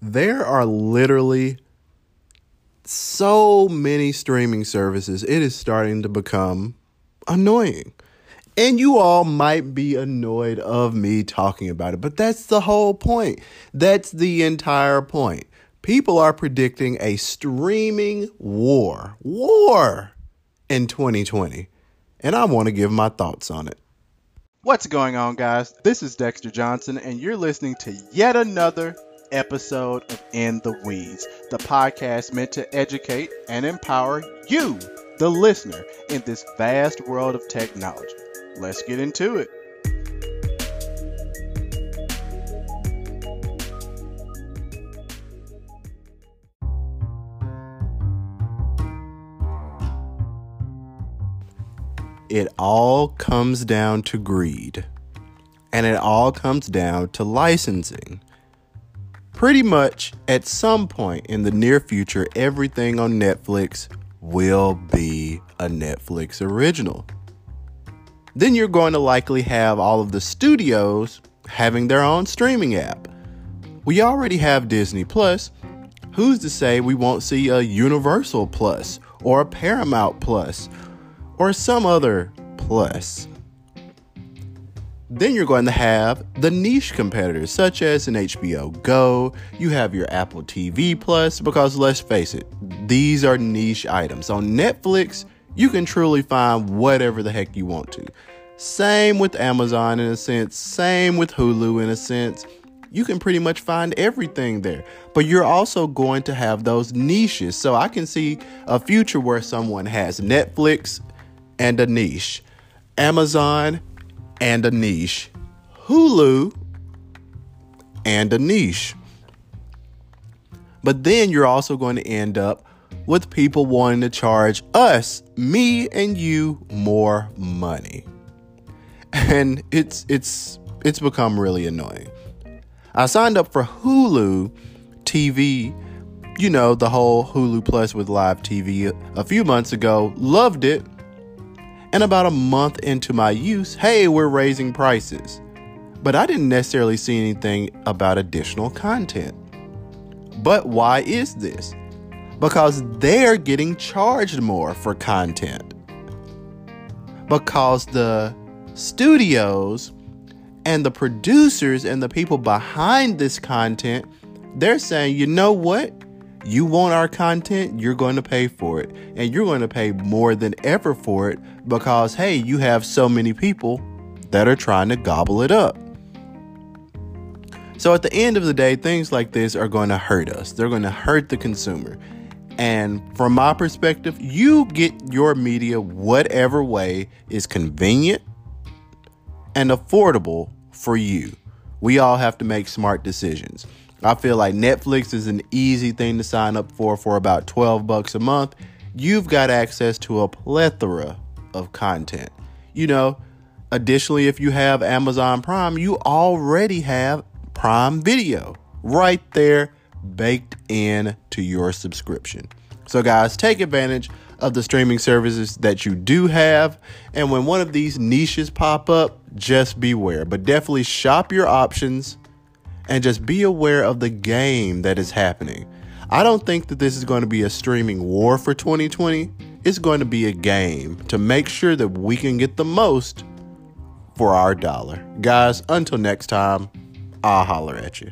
There are literally so many streaming services, it is starting to become annoying. And you all might be annoyed of me talking about it, but that's the whole point. That's the entire point. People are predicting a streaming war, war in 2020. And I want to give my thoughts on it. What's going on, guys? This is Dexter Johnson, and you're listening to yet another episode of In the Weeds, the podcast meant to educate and empower you, the listener, in this vast world of technology. Let's get into it. It all comes down to greed. And it all comes down to licensing. Pretty much at some point in the near future, everything on Netflix will be a Netflix original. Then you're going to likely have all of the studios having their own streaming app. We already have Disney Plus. Who's to say we won't see a Universal Plus or a Paramount Plus or some other plus. Then you're going to have the niche competitors, such as an HBO Go. You have your Apple TV Plus, because let's face it, these are niche items. On Netflix, you can truly find whatever the heck you want to. Same with Amazon in a sense, same with Hulu in a sense. You can pretty much find everything there. But you're also going to have those niches. So I can see a future where someone has Netflix, and a niche, Amazon and a niche, Hulu and a niche. But then you're also going to end up with people wanting to charge us, me and you, more money. And it's it's it's become really annoying. I signed up for Hulu TV, you know, the whole Hulu Plus with live TV a few months ago, loved it and about a month into my use, hey, we're raising prices. But I didn't necessarily see anything about additional content. But why is this? Because they're getting charged more for content. Because the studios and the producers and the people behind this content, they're saying, you know what? You want our content, you're going to pay for it. And you're going to pay more than ever for it because, hey, you have so many people that are trying to gobble it up. So at the end of the day, things like this are going to hurt us. They're going to hurt the consumer. And from my perspective, you get your media whatever way is convenient and affordable for you. We all have to make smart decisions. I feel like Netflix is an easy thing to sign up for for about 12 bucks a month. You've got access to a plethora of content. You know, additionally, if you have Amazon Prime, you already have Prime Video right there baked in to your subscription. So, guys, take advantage of the streaming services that you do have. And when one of these niches pop up, just beware. But definitely shop your options and just be aware of the game that is happening. I don't think that this is going to be a streaming war for 2020. It's going to be a game to make sure that we can get the most for our dollar. Guys, until next time, I'll holler at you.